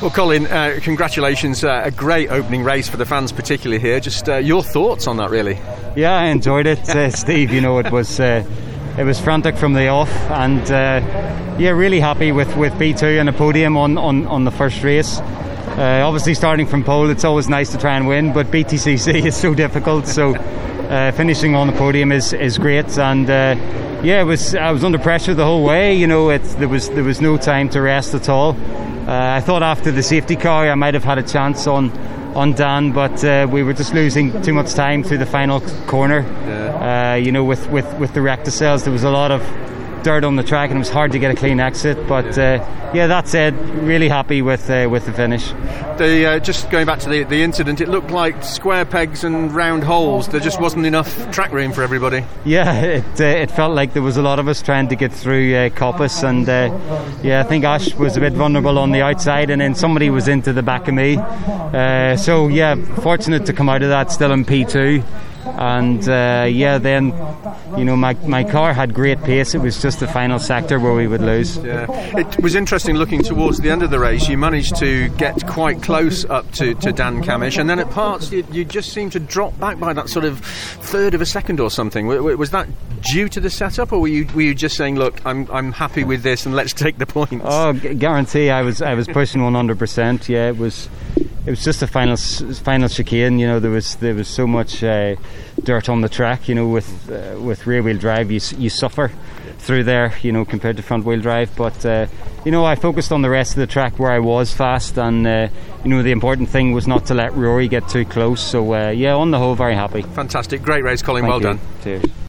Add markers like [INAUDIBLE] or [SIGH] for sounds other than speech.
Well, Colin, uh, congratulations. Uh, a great opening race for the fans, particularly here. Just uh, your thoughts on that, really? Yeah, I enjoyed it, uh, [LAUGHS] Steve. You know, it was uh, it was frantic from the off, and uh, yeah, really happy with, with P2 and a podium on, on, on the first race. Obviously, starting from pole, it's always nice to try and win, but BTCC [LAUGHS] is so difficult. So, uh, finishing on the podium is, is great. And uh, yeah, it was I was under pressure the whole way. You know, it, there was there was no time to rest at all. Uh, I thought after the safety car, I might have had a chance on on Dan, but uh, we were just losing too much time through the final corner. Yeah. Uh, you know, with, with, with the recticells, there was a lot of dirt on the track and it was hard to get a clean exit. But yeah, uh, yeah that said, really happy with uh, with the finish. The, uh, just going back to the, the incident, it looked like square pegs and round holes. There just wasn't enough track room for everybody. Yeah, [LAUGHS] it uh, it felt like there was a lot of us trying to get through uh, Coppice, and uh, yeah, I think Ash was a bit vulnerable on the outside, and then somebody was into the back of me. so yeah, fortunate to come out of that still in P2 and uh, yeah, then you know my my car had great pace. It was just the final sector where we would lose. Yeah, it was interesting looking towards the end of the race. You managed to get quite close up to, to Dan Cammish, and then at parts you, you just seemed to drop back by that sort of third of a second or something. Was that due to the setup, or were you were you just saying, look, I'm I'm happy with this, and let's [LAUGHS] take the points? Oh, guarantee I was I was pushing 100. percent Yeah, it was it was just a final final chicane. You know, there was there was so much uh, dirt on the track. You know, with uh, with rear wheel drive, you you suffer through there. You know, compared to front wheel drive. But uh, you know, I focused on the rest of the track where I was fast, and uh, you know, the important thing was not to let Rory get too close. So uh, yeah, on the whole, very happy. Fantastic, great race, Colin. Thank well you. done. Cheers.